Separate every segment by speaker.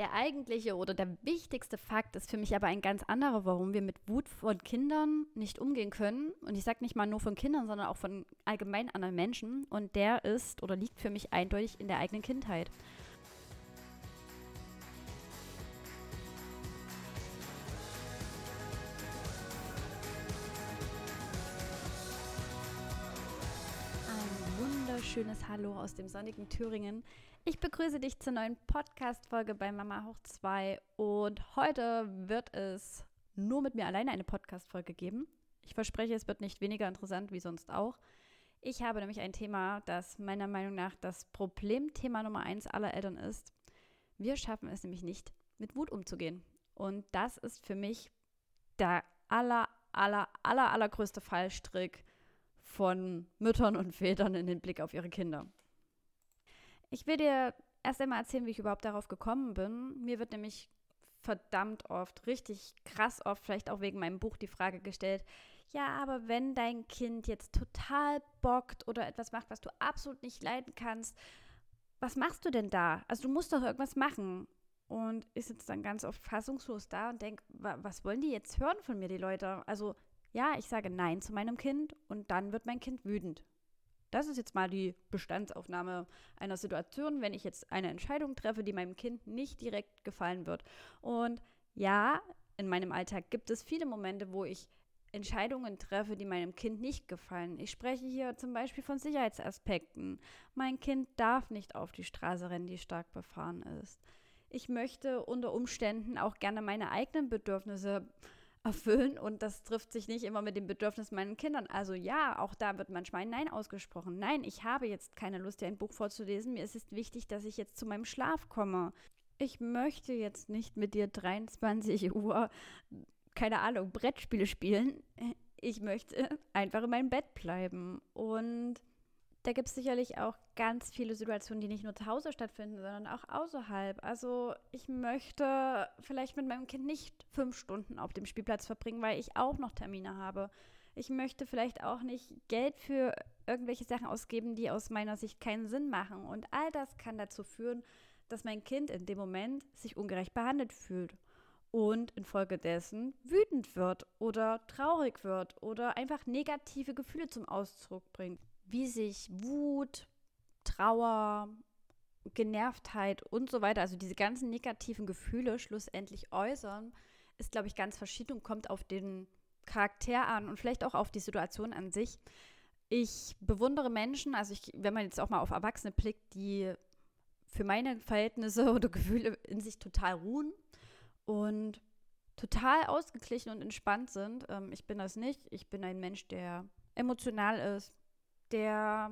Speaker 1: Der eigentliche oder der wichtigste Fakt ist für mich aber ein ganz anderer, warum wir mit Wut von Kindern nicht umgehen können. Und ich sage nicht mal nur von Kindern, sondern auch von allgemein anderen Menschen. Und der ist oder liegt für mich eindeutig in der eigenen Kindheit. Wunderschönes Hallo aus dem sonnigen Thüringen. Ich begrüße dich zur neuen Podcast-Folge bei Mama Hoch 2 und heute wird es nur mit mir alleine eine Podcast-Folge geben. Ich verspreche, es wird nicht weniger interessant wie sonst auch. Ich habe nämlich ein Thema, das meiner Meinung nach das Problemthema Nummer eins aller Eltern ist. Wir schaffen es nämlich nicht, mit Wut umzugehen. Und das ist für mich der aller, aller, aller, allergrößte Fallstrick von Müttern und Vätern in den Blick auf ihre Kinder. Ich will dir erst einmal erzählen, wie ich überhaupt darauf gekommen bin. Mir wird nämlich verdammt oft, richtig krass oft, vielleicht auch wegen meinem Buch die Frage gestellt, ja, aber wenn dein Kind jetzt total bockt oder etwas macht, was du absolut nicht leiden kannst, was machst du denn da? Also du musst doch irgendwas machen. Und ich sitze dann ganz oft fassungslos da und denke, was wollen die jetzt hören von mir, die Leute? Also ja, ich sage Nein zu meinem Kind und dann wird mein Kind wütend. Das ist jetzt mal die Bestandsaufnahme einer Situation, wenn ich jetzt eine Entscheidung treffe, die meinem Kind nicht direkt gefallen wird. Und ja, in meinem Alltag gibt es viele Momente, wo ich Entscheidungen treffe, die meinem Kind nicht gefallen. Ich spreche hier zum Beispiel von Sicherheitsaspekten. Mein Kind darf nicht auf die Straße rennen, die stark befahren ist. Ich möchte unter Umständen auch gerne meine eigenen Bedürfnisse erfüllen und das trifft sich nicht immer mit den Bedürfnissen meinen Kindern. Also ja, auch da wird manchmal ein Nein ausgesprochen. Nein, ich habe jetzt keine Lust, dir ein Buch vorzulesen. Mir ist es wichtig, dass ich jetzt zu meinem Schlaf komme. Ich möchte jetzt nicht mit dir 23 Uhr, keine Ahnung, Brettspiele spielen. Ich möchte einfach in meinem Bett bleiben. Und da gibt es sicherlich auch ganz viele Situationen, die nicht nur zu Hause stattfinden, sondern auch außerhalb. Also ich möchte vielleicht mit meinem Kind nicht fünf Stunden auf dem Spielplatz verbringen, weil ich auch noch Termine habe. Ich möchte vielleicht auch nicht Geld für irgendwelche Sachen ausgeben, die aus meiner Sicht keinen Sinn machen. Und all das kann dazu führen, dass mein Kind in dem Moment sich ungerecht behandelt fühlt und infolgedessen wütend wird oder traurig wird oder einfach negative Gefühle zum Ausdruck bringt wie sich Wut, Trauer, Genervtheit und so weiter, also diese ganzen negativen Gefühle schlussendlich äußern, ist, glaube ich, ganz verschieden und kommt auf den Charakter an und vielleicht auch auf die Situation an sich. Ich bewundere Menschen, also ich, wenn man jetzt auch mal auf Erwachsene blickt, die für meine Verhältnisse oder Gefühle in sich total ruhen und total ausgeglichen und entspannt sind. Ähm, ich bin das nicht. Ich bin ein Mensch, der emotional ist, der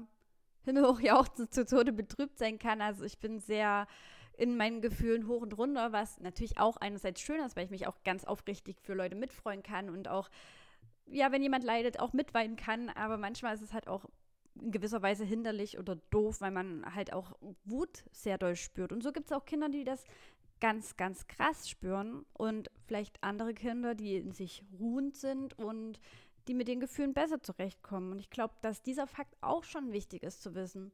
Speaker 1: himmelhoch jauchzend zu Tode betrübt sein kann. Also ich bin sehr in meinen Gefühlen hoch und runter, was natürlich auch einerseits schön ist, weil ich mich auch ganz aufrichtig für Leute mitfreuen kann und auch, ja, wenn jemand leidet, auch mitweinen kann. Aber manchmal ist es halt auch in gewisser Weise hinderlich oder doof, weil man halt auch Wut sehr doll spürt. Und so gibt es auch Kinder, die das ganz, ganz krass spüren und vielleicht andere Kinder, die in sich ruhend sind und die mit den Gefühlen besser zurechtkommen. Und ich glaube, dass dieser Fakt auch schon wichtig ist zu wissen.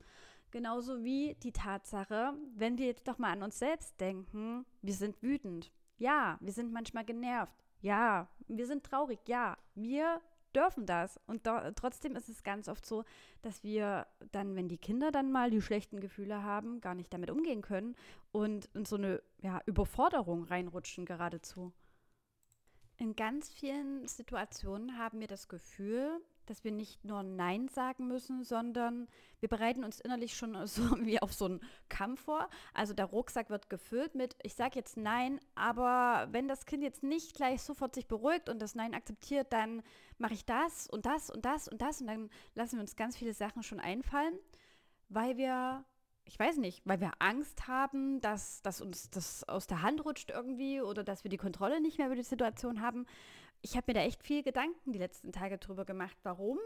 Speaker 1: Genauso wie die Tatsache, wenn wir jetzt doch mal an uns selbst denken, wir sind wütend. Ja, wir sind manchmal genervt. Ja, wir sind traurig. Ja, wir dürfen das. Und do, trotzdem ist es ganz oft so, dass wir dann, wenn die Kinder dann mal die schlechten Gefühle haben, gar nicht damit umgehen können und in so eine ja, Überforderung reinrutschen geradezu. In ganz vielen Situationen haben wir das Gefühl, dass wir nicht nur Nein sagen müssen, sondern wir bereiten uns innerlich schon so wie auf so einen Kampf vor. Also der Rucksack wird gefüllt mit, ich sage jetzt Nein, aber wenn das Kind jetzt nicht gleich sofort sich beruhigt und das Nein akzeptiert, dann mache ich das und das und das und das und dann lassen wir uns ganz viele Sachen schon einfallen, weil wir ich weiß nicht, weil wir Angst haben, dass, dass uns das aus der Hand rutscht irgendwie oder dass wir die Kontrolle nicht mehr über die Situation haben. Ich habe mir da echt viel Gedanken die letzten Tage drüber gemacht, warum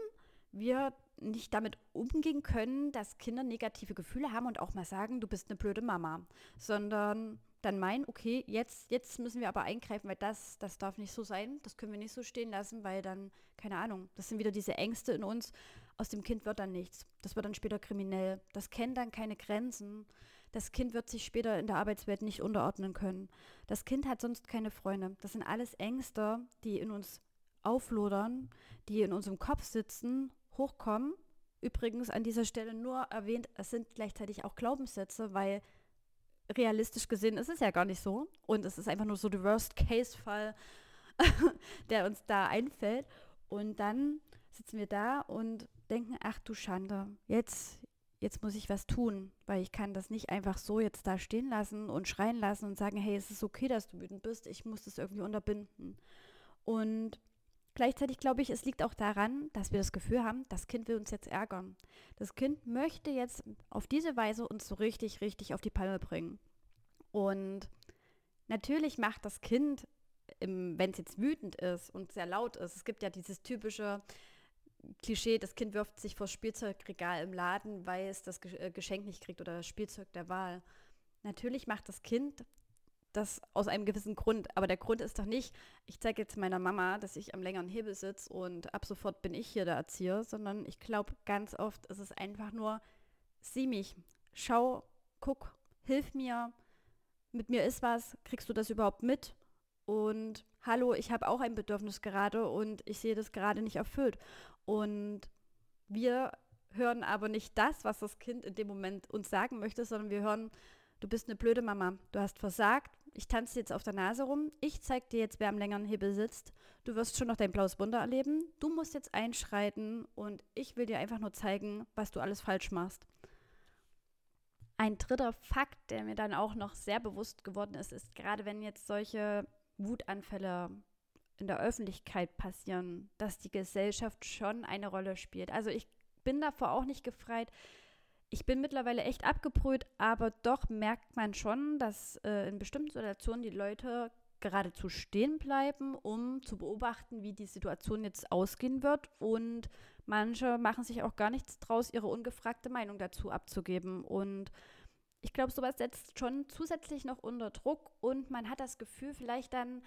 Speaker 1: wir nicht damit umgehen können, dass Kinder negative Gefühle haben und auch mal sagen, du bist eine blöde Mama, sondern dann meinen, okay, jetzt, jetzt müssen wir aber eingreifen, weil das, das darf nicht so sein, das können wir nicht so stehen lassen, weil dann, keine Ahnung, das sind wieder diese Ängste in uns, aus dem Kind wird dann nichts, das wird dann später kriminell, das kennt dann keine Grenzen, das Kind wird sich später in der Arbeitswelt nicht unterordnen können. Das Kind hat sonst keine Freunde. Das sind alles Ängste, die in uns auflodern, die in unserem Kopf sitzen, hochkommen. Übrigens an dieser Stelle nur erwähnt, es sind gleichzeitig auch Glaubenssätze, weil realistisch gesehen ist es ja gar nicht so. Und es ist einfach nur so der Worst-Case-Fall, der uns da einfällt. Und dann sitzen wir da und denken, ach du Schande, jetzt, jetzt muss ich was tun, weil ich kann das nicht einfach so jetzt da stehen lassen und schreien lassen und sagen, hey, es ist okay, dass du wütend bist, ich muss das irgendwie unterbinden. Und gleichzeitig glaube ich, es liegt auch daran, dass wir das Gefühl haben, das Kind will uns jetzt ärgern. Das Kind möchte jetzt auf diese Weise uns so richtig, richtig auf die Palme bringen. Und natürlich macht das Kind, wenn es jetzt wütend ist und sehr laut ist, es gibt ja dieses typische, Klischee, das Kind wirft sich vor das Spielzeugregal im Laden, weil es das äh, Geschenk nicht kriegt oder das Spielzeug der Wahl. Natürlich macht das Kind das aus einem gewissen Grund, aber der Grund ist doch nicht, ich zeige jetzt meiner Mama, dass ich am längeren Hebel sitze und ab sofort bin ich hier der Erzieher, sondern ich glaube, ganz oft ist es einfach nur, sieh mich, schau, guck, hilf mir, mit mir ist was, kriegst du das überhaupt mit? Und hallo, ich habe auch ein Bedürfnis gerade und ich sehe das gerade nicht erfüllt. Und wir hören aber nicht das, was das Kind in dem Moment uns sagen möchte, sondern wir hören, du bist eine blöde Mama, du hast versagt, ich tanze jetzt auf der Nase rum, ich zeig dir jetzt, wer am längeren Hebel sitzt, du wirst schon noch dein blaues Wunder erleben, du musst jetzt einschreiten und ich will dir einfach nur zeigen, was du alles falsch machst. Ein dritter Fakt, der mir dann auch noch sehr bewusst geworden ist, ist gerade wenn jetzt solche Wutanfälle in der Öffentlichkeit passieren, dass die Gesellschaft schon eine Rolle spielt. Also ich bin davor auch nicht gefreit. Ich bin mittlerweile echt abgebrüht, aber doch merkt man schon, dass äh, in bestimmten Situationen die Leute geradezu stehen bleiben, um zu beobachten, wie die Situation jetzt ausgehen wird. Und manche machen sich auch gar nichts draus, ihre ungefragte Meinung dazu abzugeben. Und ich glaube, sowas setzt schon zusätzlich noch unter Druck und man hat das Gefühl, vielleicht dann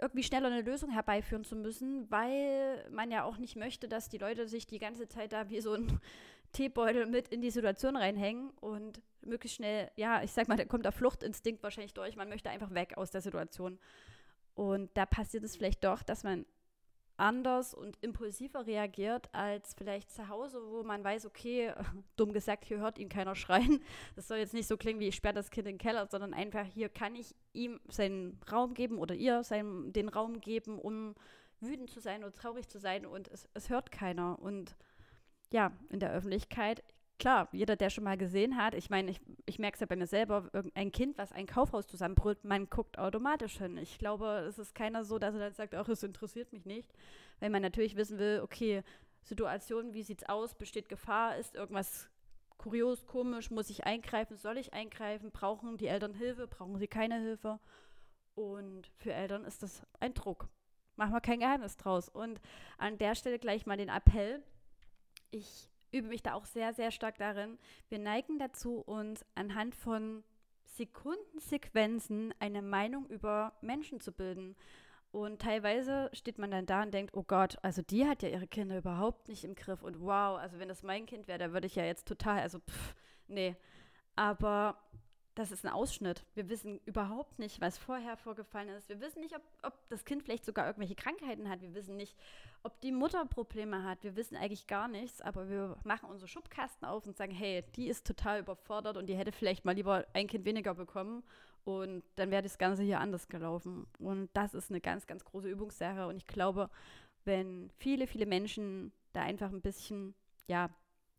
Speaker 1: irgendwie schneller eine Lösung herbeiführen zu müssen, weil man ja auch nicht möchte, dass die Leute sich die ganze Zeit da wie so ein Teebeutel mit in die Situation reinhängen und möglichst schnell, ja, ich sag mal, da kommt der Fluchtinstinkt wahrscheinlich durch. Man möchte einfach weg aus der Situation. Und da passiert es vielleicht doch, dass man anders und impulsiver reagiert als vielleicht zu Hause, wo man weiß, okay, dumm gesagt, hier hört ihn keiner schreien. Das soll jetzt nicht so klingen wie ich sperre das Kind in den Keller, sondern einfach hier kann ich ihm seinen Raum geben oder ihr seinen, den Raum geben, um wütend zu sein oder traurig zu sein und es, es hört keiner. Und ja, in der Öffentlichkeit klar, jeder, der schon mal gesehen hat, ich meine, ich, ich merke es ja bei mir selber, ein Kind, was ein Kaufhaus zusammenbrüllt, man guckt automatisch hin. Ich glaube, es ist keiner so, dass er dann sagt, ach, es interessiert mich nicht. Weil man natürlich wissen will, okay, Situation, wie sieht es aus, besteht Gefahr, ist irgendwas kurios, komisch, muss ich eingreifen, soll ich eingreifen, brauchen die Eltern Hilfe, brauchen sie keine Hilfe? Und für Eltern ist das ein Druck. Machen wir kein Geheimnis draus. Und an der Stelle gleich mal den Appell. Ich übe mich da auch sehr, sehr stark darin. Wir neigen dazu, uns anhand von Sekundensequenzen eine Meinung über Menschen zu bilden. Und teilweise steht man dann da und denkt, oh Gott, also die hat ja ihre Kinder überhaupt nicht im Griff. Und wow, also wenn das mein Kind wäre, da würde ich ja jetzt total, also pff, nee. Aber das ist ein Ausschnitt. Wir wissen überhaupt nicht, was vorher vorgefallen ist. Wir wissen nicht, ob, ob, das Kind vielleicht sogar irgendwelche Krankheiten hat. Wir wissen nicht, ob die Mutter Probleme hat. Wir wissen eigentlich gar nichts, aber wir machen unsere Schubkasten auf und sagen, hey, die ist total überfordert und die hätte vielleicht mal lieber ein Kind weniger bekommen und dann wäre das Ganze hier anders gelaufen. Und das ist eine ganz, ganz große Übungssache und ich glaube, wenn viele, viele Menschen da einfach ein bisschen, ja,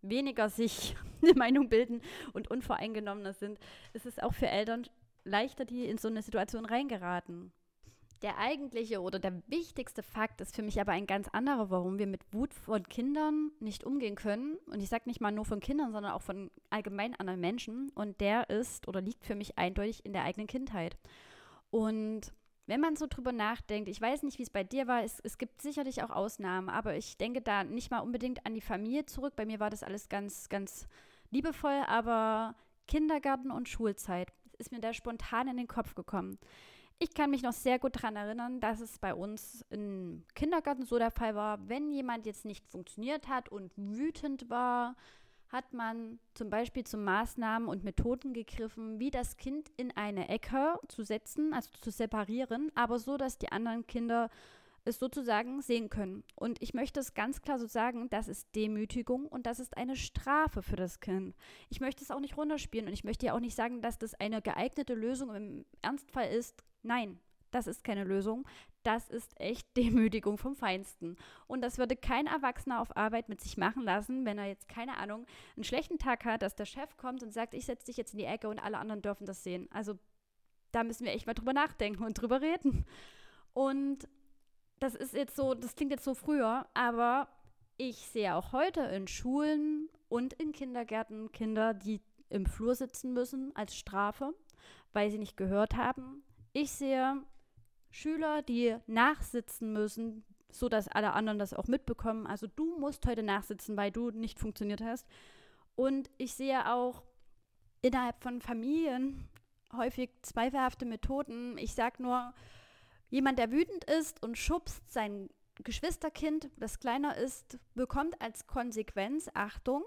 Speaker 1: weniger sich eine Meinung bilden und unvoreingenommener sind, ist es auch für Eltern leichter, die in so eine Situation reingeraten. Der eigentliche oder der wichtigste Fakt ist für mich aber ein ganz anderer, warum wir mit Wut von Kindern nicht umgehen können. Und ich sage nicht mal nur von Kindern, sondern auch von allgemein anderen Menschen. Und der ist oder liegt für mich eindeutig in der eigenen Kindheit. Und wenn man so drüber nachdenkt, ich weiß nicht, wie es bei dir war, es, es gibt sicherlich auch Ausnahmen, aber ich denke da nicht mal unbedingt an die Familie zurück. Bei mir war das alles ganz, ganz liebevoll, aber Kindergarten und Schulzeit ist mir da spontan in den Kopf gekommen. Ich kann mich noch sehr gut daran erinnern, dass es bei uns im Kindergarten so der Fall war, wenn jemand jetzt nicht funktioniert hat und wütend war, hat man zum Beispiel zu Maßnahmen und Methoden gegriffen, wie das Kind in eine Ecke zu setzen, also zu separieren, aber so, dass die anderen Kinder es sozusagen sehen können. Und ich möchte es ganz klar so sagen, das ist Demütigung und das ist eine Strafe für das Kind. Ich möchte es auch nicht runterspielen und ich möchte ja auch nicht sagen, dass das eine geeignete Lösung im Ernstfall ist. Nein, das ist keine Lösung. Das ist echt Demütigung vom Feinsten. Und das würde kein Erwachsener auf Arbeit mit sich machen lassen, wenn er jetzt, keine Ahnung, einen schlechten Tag hat, dass der Chef kommt und sagt, ich setze dich jetzt in die Ecke und alle anderen dürfen das sehen. Also da müssen wir echt mal drüber nachdenken und drüber reden. Und das ist jetzt so, das klingt jetzt so früher, aber ich sehe auch heute in Schulen und in Kindergärten Kinder, die im Flur sitzen müssen als Strafe, weil sie nicht gehört haben. Ich sehe Schüler, die nachsitzen müssen, so dass alle anderen das auch mitbekommen. Also du musst heute nachsitzen, weil du nicht funktioniert hast. Und ich sehe auch innerhalb von Familien häufig zweifelhafte Methoden. Ich sage nur, jemand, der wütend ist und schubst sein Geschwisterkind, das kleiner ist, bekommt als Konsequenz, Achtung,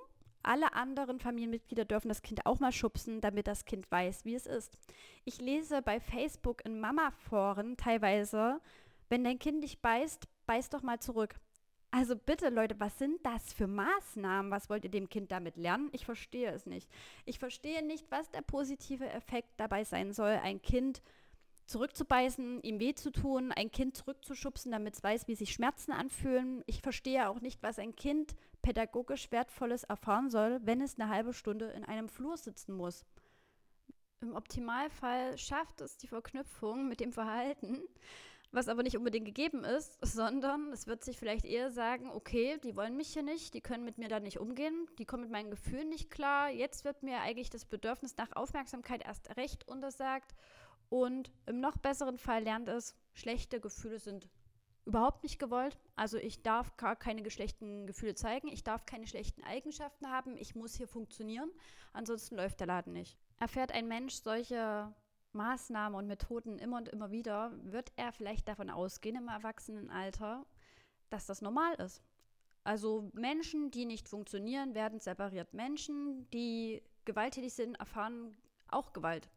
Speaker 1: alle anderen Familienmitglieder dürfen das Kind auch mal schubsen, damit das Kind weiß, wie es ist. Ich lese bei Facebook in Mama-Foren teilweise, wenn dein Kind dich beißt, beiß doch mal zurück. Also bitte, Leute, was sind das für Maßnahmen? Was wollt ihr dem Kind damit lernen? Ich verstehe es nicht. Ich verstehe nicht, was der positive Effekt dabei sein soll, ein Kind zurückzubeißen, ihm weh zu tun, ein Kind zurückzuschubsen, damit es weiß, wie sich Schmerzen anfühlen. Ich verstehe auch nicht, was ein Kind pädagogisch Wertvolles erfahren soll, wenn es eine halbe Stunde in einem Flur sitzen muss. Im Optimalfall schafft es die Verknüpfung mit dem Verhalten, was aber nicht unbedingt gegeben ist, sondern es wird sich vielleicht eher sagen, okay, die wollen mich hier nicht, die können mit mir da nicht umgehen, die kommen mit meinen Gefühlen nicht klar, jetzt wird mir eigentlich das Bedürfnis nach Aufmerksamkeit erst recht untersagt und im noch besseren Fall lernt es, schlechte Gefühle sind überhaupt nicht gewollt. Also ich darf gar keine geschlechten Gefühle zeigen, ich darf keine schlechten Eigenschaften haben, ich muss hier funktionieren, ansonsten läuft der Laden nicht. Erfährt ein Mensch solche Maßnahmen und Methoden immer und immer wieder, wird er vielleicht davon ausgehen im Erwachsenenalter, dass das normal ist. Also Menschen, die nicht funktionieren, werden separiert. Menschen, die gewalttätig sind, erfahren auch Gewalt.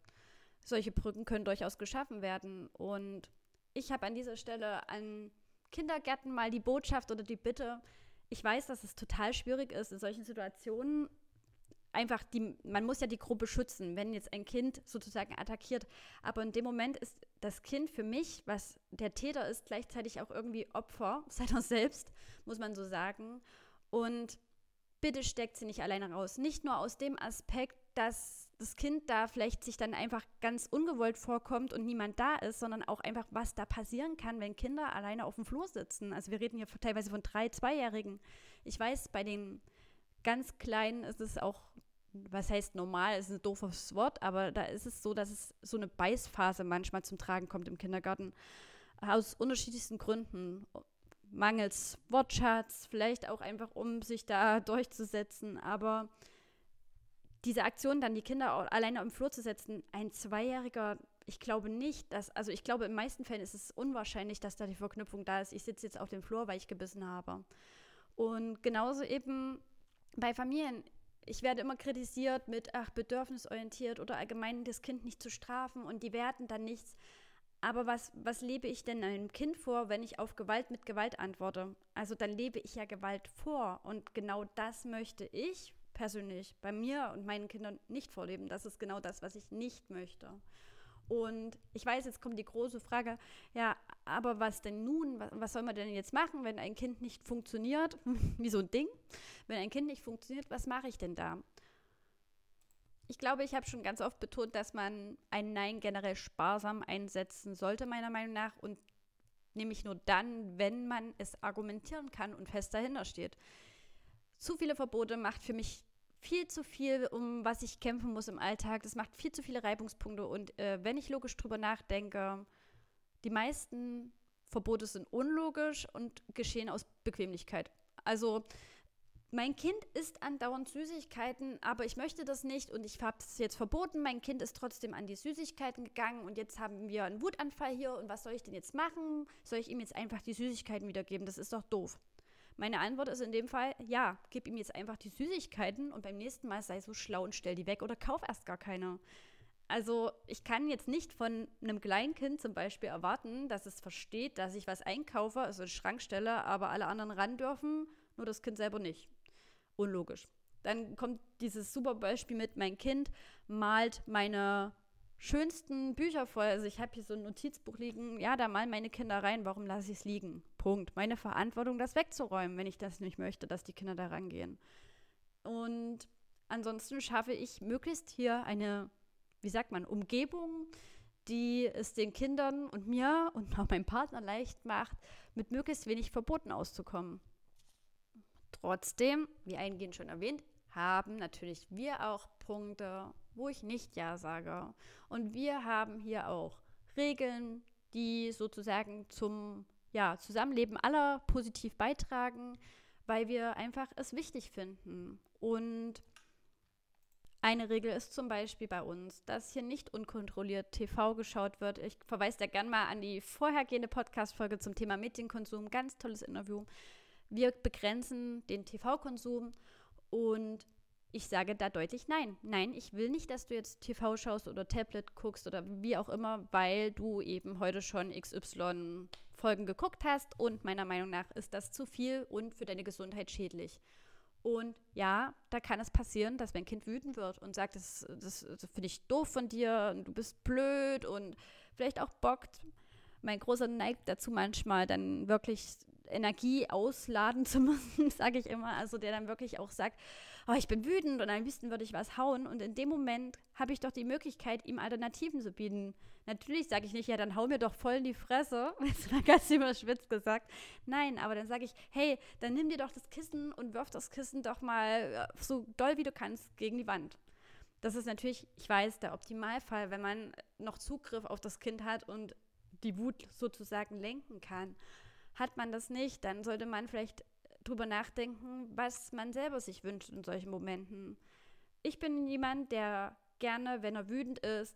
Speaker 1: Solche Brücken können durchaus geschaffen werden. Und ich habe an dieser Stelle an Kindergärten mal die Botschaft oder die Bitte, ich weiß, dass es total schwierig ist, in solchen Situationen einfach die, man muss ja die Gruppe schützen, wenn jetzt ein Kind sozusagen attackiert. Aber in dem Moment ist das Kind für mich, was der Täter ist, gleichzeitig auch irgendwie Opfer seiner selbst, muss man so sagen. Und bitte steckt sie nicht alleine raus. Nicht nur aus dem Aspekt, dass das Kind da vielleicht sich dann einfach ganz ungewollt vorkommt und niemand da ist, sondern auch einfach, was da passieren kann, wenn Kinder alleine auf dem Flur sitzen. Also wir reden hier teilweise von drei, zweijährigen. Ich weiß, bei den ganz Kleinen ist es auch, was heißt normal, ist ein doofes Wort, aber da ist es so, dass es so eine Beißphase manchmal zum Tragen kommt im Kindergarten. Aus unterschiedlichsten Gründen. Mangels Wortschatz, vielleicht auch einfach, um sich da durchzusetzen, aber diese Aktion, dann die Kinder alleine im Flur zu setzen, ein Zweijähriger, ich glaube nicht, dass, also ich glaube, in meisten Fällen ist es unwahrscheinlich, dass da die Verknüpfung da ist. Ich sitze jetzt auf dem Flur, weil ich gebissen habe. Und genauso eben bei Familien. Ich werde immer kritisiert mit, ach, bedürfnisorientiert oder allgemein das Kind nicht zu strafen und die werten dann nichts. Aber was, was lebe ich denn einem Kind vor, wenn ich auf Gewalt mit Gewalt antworte? Also dann lebe ich ja Gewalt vor. Und genau das möchte ich persönlich bei mir und meinen Kindern nicht vorleben. Das ist genau das, was ich nicht möchte. Und ich weiß, jetzt kommt die große Frage, ja, aber was denn nun? Was, was soll man denn jetzt machen, wenn ein Kind nicht funktioniert? Wie so ein Ding. Wenn ein Kind nicht funktioniert, was mache ich denn da? Ich glaube, ich habe schon ganz oft betont, dass man ein Nein generell sparsam einsetzen sollte, meiner Meinung nach. Und nämlich nur dann, wenn man es argumentieren kann und fest dahinter steht. Zu viele Verbote macht für mich viel zu viel, um was ich kämpfen muss im Alltag. Das macht viel zu viele Reibungspunkte. Und äh, wenn ich logisch drüber nachdenke, die meisten Verbote sind unlogisch und geschehen aus Bequemlichkeit. Also mein Kind isst andauernd Süßigkeiten, aber ich möchte das nicht und ich habe es jetzt verboten. Mein Kind ist trotzdem an die Süßigkeiten gegangen und jetzt haben wir einen Wutanfall hier und was soll ich denn jetzt machen? Soll ich ihm jetzt einfach die Süßigkeiten wiedergeben? Das ist doch doof. Meine Antwort ist in dem Fall, ja, gib ihm jetzt einfach die Süßigkeiten und beim nächsten Mal sei so schlau und stell die weg oder kauf erst gar keine. Also ich kann jetzt nicht von einem Kleinkind zum Beispiel erwarten, dass es versteht, dass ich was einkaufe, also eine Schrank stelle, aber alle anderen ran dürfen, nur das Kind selber nicht. Unlogisch. Dann kommt dieses super Beispiel mit, mein Kind malt meine schönsten Bücher voll. Also ich habe hier so ein Notizbuch liegen. Ja, da malen meine Kinder rein. Warum lasse ich es liegen? Punkt. Meine Verantwortung, das wegzuräumen, wenn ich das nicht möchte, dass die Kinder da rangehen. Und ansonsten schaffe ich möglichst hier eine, wie sagt man, Umgebung, die es den Kindern und mir und auch meinem Partner leicht macht, mit möglichst wenig Verboten auszukommen. Trotzdem, wie eingehend schon erwähnt, haben natürlich wir auch Punkte, wo ich nicht Ja sage. Und wir haben hier auch Regeln, die sozusagen zum ja, Zusammenleben aller positiv beitragen, weil wir einfach es wichtig finden. Und eine Regel ist zum Beispiel bei uns, dass hier nicht unkontrolliert TV geschaut wird. Ich verweise da gerne mal an die vorhergehende Podcast-Folge zum Thema Medienkonsum. Ganz tolles Interview. Wir begrenzen den TV-Konsum und ich sage da deutlich nein. Nein, ich will nicht, dass du jetzt TV schaust oder Tablet guckst oder wie auch immer, weil du eben heute schon XY Folgen geguckt hast und meiner Meinung nach ist das zu viel und für deine Gesundheit schädlich. Und ja, da kann es passieren, dass mein Kind wütend wird und sagt, das, das, das finde ich doof von dir, du bist blöd und vielleicht auch bockt. Mein Großer neigt dazu manchmal dann wirklich Energie ausladen zu müssen, sage ich immer. Also der dann wirklich auch sagt, oh, ich bin wütend und am liebsten würde ich was hauen. Und in dem Moment habe ich doch die Möglichkeit, ihm Alternativen zu bieten. Natürlich sage ich nicht, ja, dann hau mir doch voll in die Fresse, jetzt mal ganz überschwitzt gesagt. Nein, aber dann sage ich, hey, dann nimm dir doch das Kissen und wirf das Kissen doch mal äh, so doll wie du kannst gegen die Wand. Das ist natürlich, ich weiß, der Optimalfall, wenn man noch Zugriff auf das Kind hat und die Wut sozusagen lenken kann. Hat man das nicht, dann sollte man vielleicht drüber nachdenken, was man selber sich wünscht in solchen Momenten. Ich bin jemand, der gerne, wenn er wütend ist,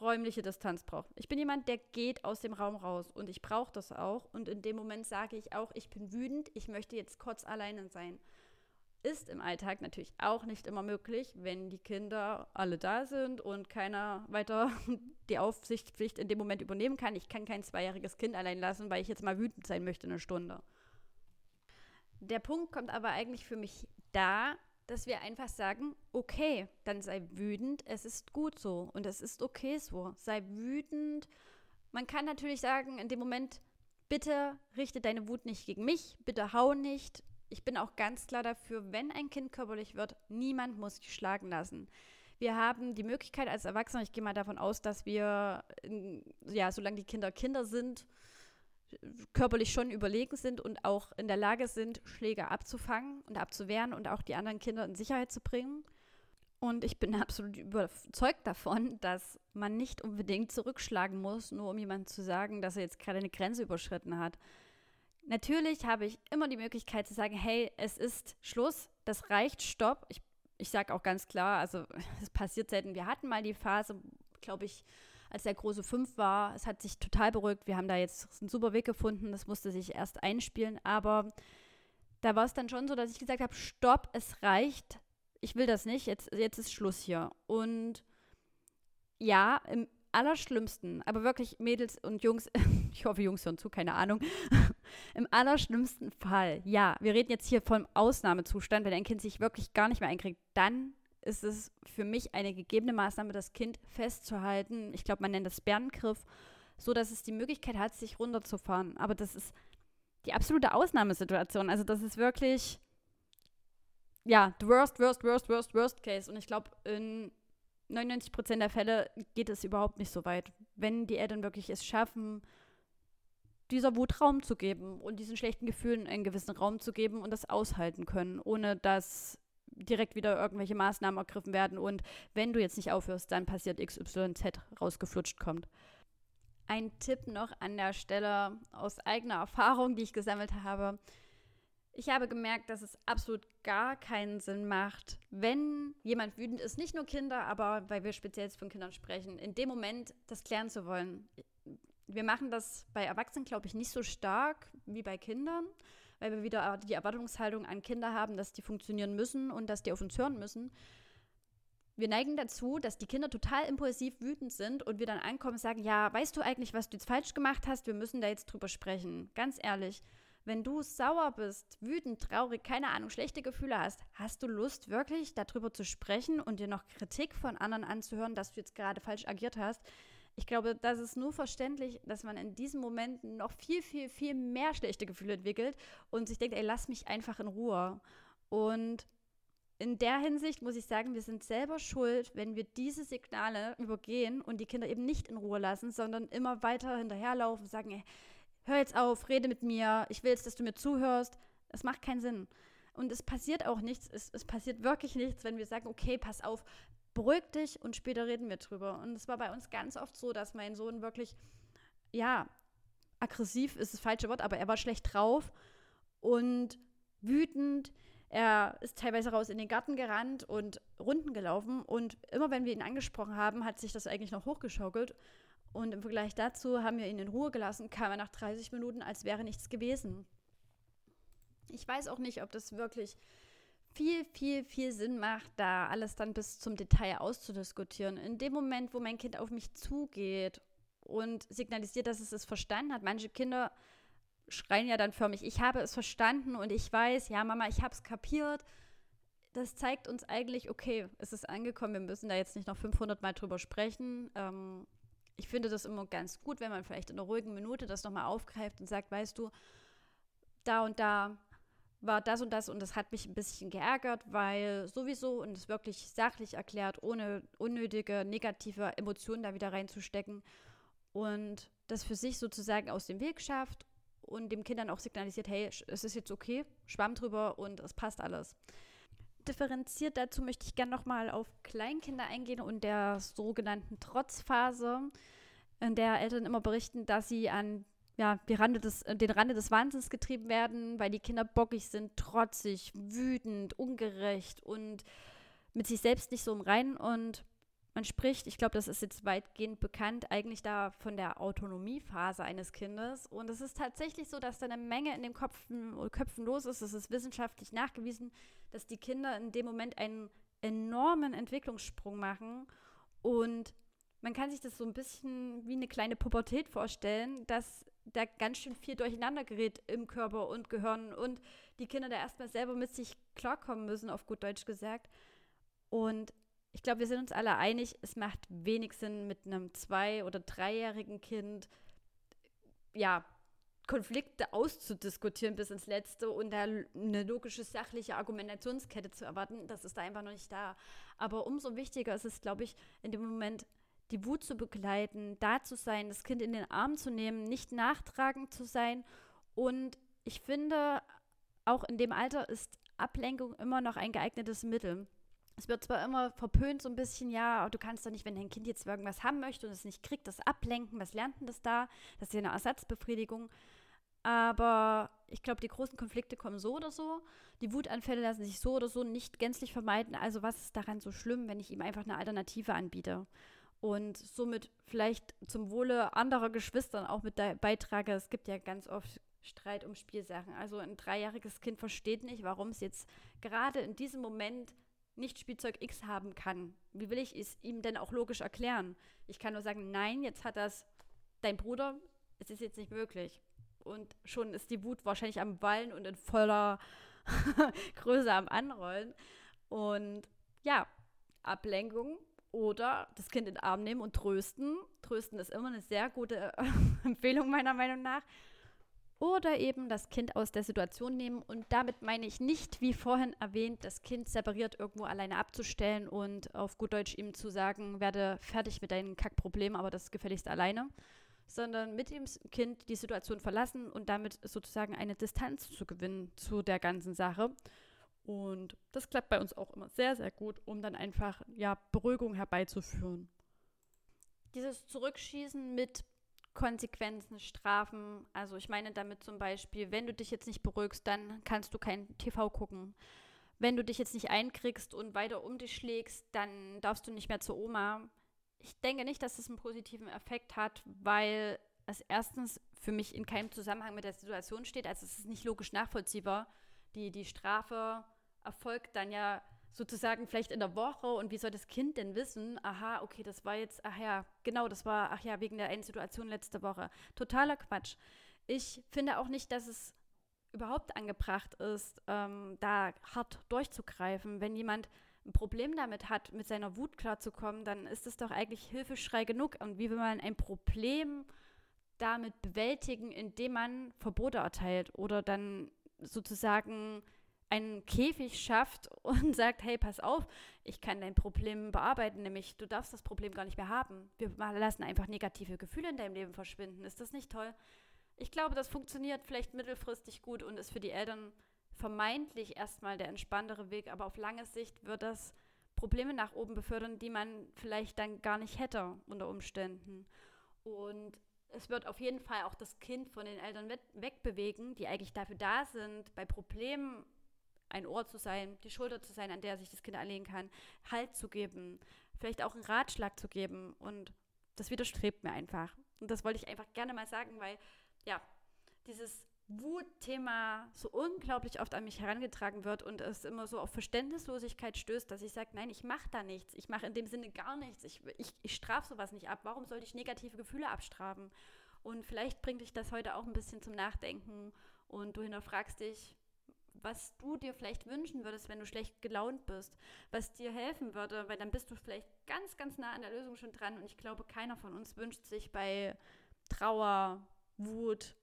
Speaker 1: räumliche Distanz braucht. Ich bin jemand, der geht aus dem Raum raus und ich brauche das auch. Und in dem Moment sage ich auch, ich bin wütend, ich möchte jetzt kurz alleine sein. Ist im Alltag natürlich auch nicht immer möglich, wenn die Kinder alle da sind und keiner weiter die Aufsichtspflicht in dem Moment übernehmen kann. Ich kann kein zweijähriges Kind allein lassen, weil ich jetzt mal wütend sein möchte eine Stunde. Der Punkt kommt aber eigentlich für mich da, dass wir einfach sagen, okay, dann sei wütend, es ist gut so und es ist okay so. Sei wütend. Man kann natürlich sagen, in dem Moment, bitte richte deine Wut nicht gegen mich, bitte hau nicht. Ich bin auch ganz klar dafür, wenn ein Kind körperlich wird, niemand muss sich schlagen lassen. Wir haben die Möglichkeit als Erwachsene, ich gehe mal davon aus, dass wir, ja, solange die Kinder Kinder sind, körperlich schon überlegen sind und auch in der Lage sind, Schläge abzufangen und abzuwehren und auch die anderen Kinder in Sicherheit zu bringen. Und ich bin absolut überzeugt davon, dass man nicht unbedingt zurückschlagen muss, nur um jemandem zu sagen, dass er jetzt gerade eine Grenze überschritten hat. Natürlich habe ich immer die Möglichkeit zu sagen, hey, es ist Schluss, das reicht, stopp. Ich, ich sage auch ganz klar, also es passiert selten. Wir hatten mal die Phase, glaube ich, als der große fünf war. Es hat sich total beruhigt. Wir haben da jetzt einen super Weg gefunden. Das musste sich erst einspielen. Aber da war es dann schon so, dass ich gesagt habe, stopp, es reicht. Ich will das nicht. Jetzt, jetzt ist Schluss hier. Und ja, im allerschlimmsten, aber wirklich Mädels und Jungs, ich hoffe, Jungs hören zu, keine Ahnung. Im allerschlimmsten Fall, ja, wir reden jetzt hier vom Ausnahmezustand, wenn ein Kind sich wirklich gar nicht mehr einkriegt, dann ist es für mich eine gegebene Maßnahme, das Kind festzuhalten. Ich glaube, man nennt das Bärengriff, so dass es die Möglichkeit hat, sich runterzufahren. Aber das ist die absolute Ausnahmesituation. Also das ist wirklich, ja, the worst, worst, worst, worst, worst case. Und ich glaube, in 99 Prozent der Fälle geht es überhaupt nicht so weit. Wenn die Eltern wirklich es schaffen, dieser Wut Raum zu geben und diesen schlechten Gefühlen einen gewissen Raum zu geben und das aushalten können, ohne dass direkt wieder irgendwelche Maßnahmen ergriffen werden und wenn du jetzt nicht aufhörst, dann passiert XYZ rausgeflutscht kommt. Ein Tipp noch an der Stelle aus eigener Erfahrung, die ich gesammelt habe. Ich habe gemerkt, dass es absolut gar keinen Sinn macht, wenn jemand wütend ist, nicht nur Kinder, aber weil wir speziell von Kindern sprechen, in dem Moment das klären zu wollen. Wir machen das bei Erwachsenen, glaube ich, nicht so stark wie bei Kindern weil wir wieder die Erwartungshaltung an Kinder haben, dass die funktionieren müssen und dass die auf uns hören müssen. Wir neigen dazu, dass die Kinder total impulsiv wütend sind und wir dann ankommen und sagen, ja, weißt du eigentlich, was du jetzt falsch gemacht hast? Wir müssen da jetzt drüber sprechen. Ganz ehrlich, wenn du sauer bist, wütend, traurig, keine Ahnung, schlechte Gefühle hast, hast du Lust wirklich darüber zu sprechen und dir noch Kritik von anderen anzuhören, dass du jetzt gerade falsch agiert hast? Ich glaube, das ist nur verständlich, dass man in diesen Momenten noch viel, viel, viel mehr schlechte Gefühle entwickelt und sich denkt, ey, lass mich einfach in Ruhe. Und in der Hinsicht muss ich sagen, wir sind selber schuld, wenn wir diese Signale übergehen und die Kinder eben nicht in Ruhe lassen, sondern immer weiter hinterherlaufen, sagen, ey, hör jetzt auf, rede mit mir, ich will jetzt, dass du mir zuhörst. Es macht keinen Sinn. Und es passiert auch nichts, es, es passiert wirklich nichts, wenn wir sagen, okay, pass auf, beruhig dich und später reden wir drüber. Und es war bei uns ganz oft so, dass mein Sohn wirklich, ja, aggressiv ist das falsche Wort, aber er war schlecht drauf und wütend. Er ist teilweise raus in den Garten gerannt und Runden gelaufen. Und immer wenn wir ihn angesprochen haben, hat sich das eigentlich noch hochgeschaukelt. Und im Vergleich dazu haben wir ihn in Ruhe gelassen, kam er nach 30 Minuten, als wäre nichts gewesen. Ich weiß auch nicht, ob das wirklich viel, viel, viel Sinn macht, da alles dann bis zum Detail auszudiskutieren. In dem Moment, wo mein Kind auf mich zugeht und signalisiert, dass es es verstanden hat, manche Kinder schreien ja dann förmlich, ich habe es verstanden und ich weiß, ja, Mama, ich habe es kapiert. Das zeigt uns eigentlich, okay, es ist angekommen, wir müssen da jetzt nicht noch 500 Mal drüber sprechen. Ähm, ich finde das immer ganz gut, wenn man vielleicht in einer ruhigen Minute das nochmal aufgreift und sagt, weißt du, da und da war das und das und das hat mich ein bisschen geärgert, weil sowieso und es wirklich sachlich erklärt, ohne unnötige negative Emotionen da wieder reinzustecken und das für sich sozusagen aus dem Weg schafft und dem Kindern auch signalisiert, hey, es ist jetzt okay, schwamm drüber und es passt alles. Differenziert dazu möchte ich gerne nochmal auf Kleinkinder eingehen und der sogenannten Trotzphase, in der Eltern immer berichten, dass sie an ja, die Rande des, äh, den Rande des Wahnsinns getrieben werden, weil die Kinder bockig sind, trotzig, wütend, ungerecht und mit sich selbst nicht so im Reinen. Und man spricht, ich glaube, das ist jetzt weitgehend bekannt, eigentlich da von der Autonomiephase eines Kindes. Und es ist tatsächlich so, dass da eine Menge in den Köpfen, Köpfen los ist. Es ist wissenschaftlich nachgewiesen, dass die Kinder in dem Moment einen enormen Entwicklungssprung machen und man kann sich das so ein bisschen wie eine kleine Pubertät vorstellen, dass da ganz schön viel durcheinander gerät im Körper und Gehirn und die Kinder da erstmal selber mit sich klarkommen müssen, auf gut Deutsch gesagt. Und ich glaube, wir sind uns alle einig, es macht wenig Sinn, mit einem zwei- oder dreijährigen Kind ja, Konflikte auszudiskutieren bis ins Letzte und da eine logische, sachliche Argumentationskette zu erwarten. Das ist da einfach noch nicht da. Aber umso wichtiger ist es, glaube ich, in dem Moment die Wut zu begleiten, da zu sein, das Kind in den Arm zu nehmen, nicht nachtragend zu sein. Und ich finde, auch in dem Alter ist Ablenkung immer noch ein geeignetes Mittel. Es wird zwar immer verpönt, so ein bisschen, ja, du kannst doch nicht, wenn dein Kind jetzt irgendwas haben möchte und es nicht kriegt, das ablenken. Was lernt denn das da? Das ist ja eine Ersatzbefriedigung. Aber ich glaube, die großen Konflikte kommen so oder so. Die Wutanfälle lassen sich so oder so nicht gänzlich vermeiden. Also was ist daran so schlimm, wenn ich ihm einfach eine Alternative anbiete? Und somit vielleicht zum Wohle anderer Geschwistern auch mit beitrage. Es gibt ja ganz oft Streit um Spielsachen. Also ein dreijähriges Kind versteht nicht, warum es jetzt gerade in diesem Moment nicht Spielzeug X haben kann. Wie will ich es ihm denn auch logisch erklären? Ich kann nur sagen, nein, jetzt hat das dein Bruder, es ist jetzt nicht möglich. Und schon ist die Wut wahrscheinlich am Wallen und in voller Größe am Anrollen. Und ja, Ablenkung oder das Kind in den Arm nehmen und trösten. Trösten ist immer eine sehr gute Empfehlung meiner Meinung nach. Oder eben das Kind aus der Situation nehmen. Und damit meine ich nicht, wie vorhin erwähnt, das Kind separiert irgendwo alleine abzustellen und auf gut Deutsch ihm zu sagen, werde fertig mit deinen Kackproblemen, aber das gefälligst alleine. Sondern mit dem Kind die Situation verlassen und damit sozusagen eine Distanz zu gewinnen zu der ganzen Sache. Und das klappt bei uns auch immer sehr, sehr gut, um dann einfach ja, Beruhigung herbeizuführen. Dieses Zurückschießen mit Konsequenzen, Strafen, also ich meine damit zum Beispiel, wenn du dich jetzt nicht beruhigst, dann kannst du kein TV gucken. Wenn du dich jetzt nicht einkriegst und weiter um dich schlägst, dann darfst du nicht mehr zur Oma. Ich denke nicht, dass es einen positiven Effekt hat, weil es erstens für mich in keinem Zusammenhang mit der Situation steht. Also es ist nicht logisch nachvollziehbar. Die, die Strafe erfolgt dann ja sozusagen vielleicht in der Woche und wie soll das Kind denn wissen, aha, okay, das war jetzt, ach ja, genau, das war, ach ja, wegen der einen Situation letzte Woche. Totaler Quatsch. Ich finde auch nicht, dass es überhaupt angebracht ist, ähm, da hart durchzugreifen. Wenn jemand ein Problem damit hat, mit seiner Wut klarzukommen, dann ist es doch eigentlich Hilfeschrei genug. Und wie will man ein Problem damit bewältigen, indem man Verbote erteilt oder dann sozusagen einen Käfig schafft und sagt, hey, pass auf, ich kann dein Problem bearbeiten, nämlich du darfst das Problem gar nicht mehr haben. Wir lassen einfach negative Gefühle in deinem Leben verschwinden. Ist das nicht toll? Ich glaube, das funktioniert vielleicht mittelfristig gut und ist für die Eltern vermeintlich erstmal der entspanntere Weg, aber auf lange Sicht wird das Probleme nach oben befördern, die man vielleicht dann gar nicht hätte unter Umständen. Und es wird auf jeden Fall auch das Kind von den Eltern wegbewegen, die eigentlich dafür da sind, bei Problemen ein Ohr zu sein, die Schulter zu sein, an der sich das Kind anlegen kann, Halt zu geben, vielleicht auch einen Ratschlag zu geben. Und das widerstrebt mir einfach. Und das wollte ich einfach gerne mal sagen, weil ja, dieses Wutthema so unglaublich oft an mich herangetragen wird und es immer so auf Verständnislosigkeit stößt, dass ich sage, nein, ich mache da nichts. Ich mache in dem Sinne gar nichts. Ich, ich, ich strafe sowas nicht ab. Warum sollte ich negative Gefühle abstrafen? Und vielleicht bringt dich das heute auch ein bisschen zum Nachdenken und du hinterfragst dich, was du dir vielleicht wünschen würdest, wenn du schlecht gelaunt bist, was dir helfen würde, weil dann bist du vielleicht ganz, ganz nah an der Lösung schon dran und ich glaube, keiner von uns wünscht sich bei Trauer, Wut,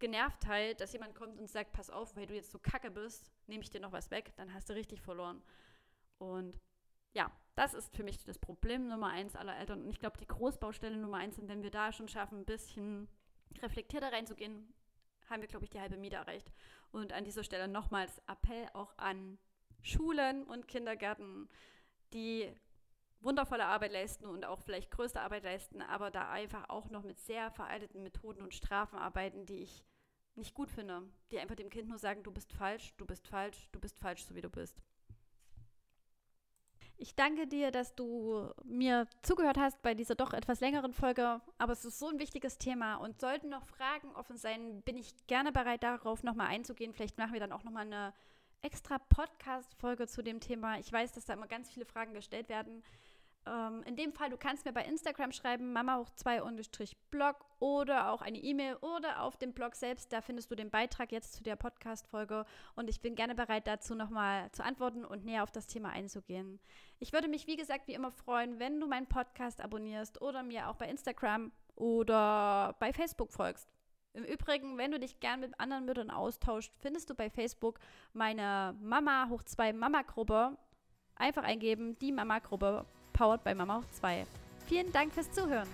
Speaker 1: Genervtheit, dass jemand kommt und sagt, pass auf, weil du jetzt so kacke bist, nehme ich dir noch was weg, dann hast du richtig verloren. Und ja, das ist für mich das Problem Nummer eins aller Eltern. Und ich glaube, die Großbaustelle Nummer eins, und wenn wir da schon schaffen, ein bisschen reflektierter reinzugehen, haben wir, glaube ich, die halbe Miete erreicht. Und an dieser Stelle nochmals Appell auch an Schulen und Kindergärten, die wundervolle Arbeit leisten und auch vielleicht größte Arbeit leisten, aber da einfach auch noch mit sehr veralteten Methoden und Strafen arbeiten, die ich nicht gut finde, die einfach dem Kind nur sagen, du bist falsch, du bist falsch, du bist falsch, so wie du bist. Ich danke dir, dass du mir zugehört hast bei dieser doch etwas längeren Folge. Aber es ist so ein wichtiges Thema und sollten noch Fragen offen sein, bin ich gerne bereit, darauf nochmal einzugehen. Vielleicht machen wir dann auch nochmal eine extra Podcast-Folge zu dem Thema. Ich weiß, dass da immer ganz viele Fragen gestellt werden. Ähm, in dem Fall, du kannst mir bei Instagram schreiben, Mama hoch 2 Blog oder auch eine E-Mail oder auf dem Blog selbst. Da findest du den Beitrag jetzt zu der Podcast-Folge und ich bin gerne bereit, dazu nochmal zu antworten und näher auf das Thema einzugehen. Ich würde mich, wie gesagt, wie immer freuen, wenn du meinen Podcast abonnierst oder mir auch bei Instagram oder bei Facebook folgst. Im Übrigen, wenn du dich gern mit anderen Müttern austauscht, findest du bei Facebook meine Mama hoch 2 Mama-Gruppe. Einfach eingeben, die Mama-Gruppe powered by Mama hoch 2. Vielen Dank fürs Zuhören.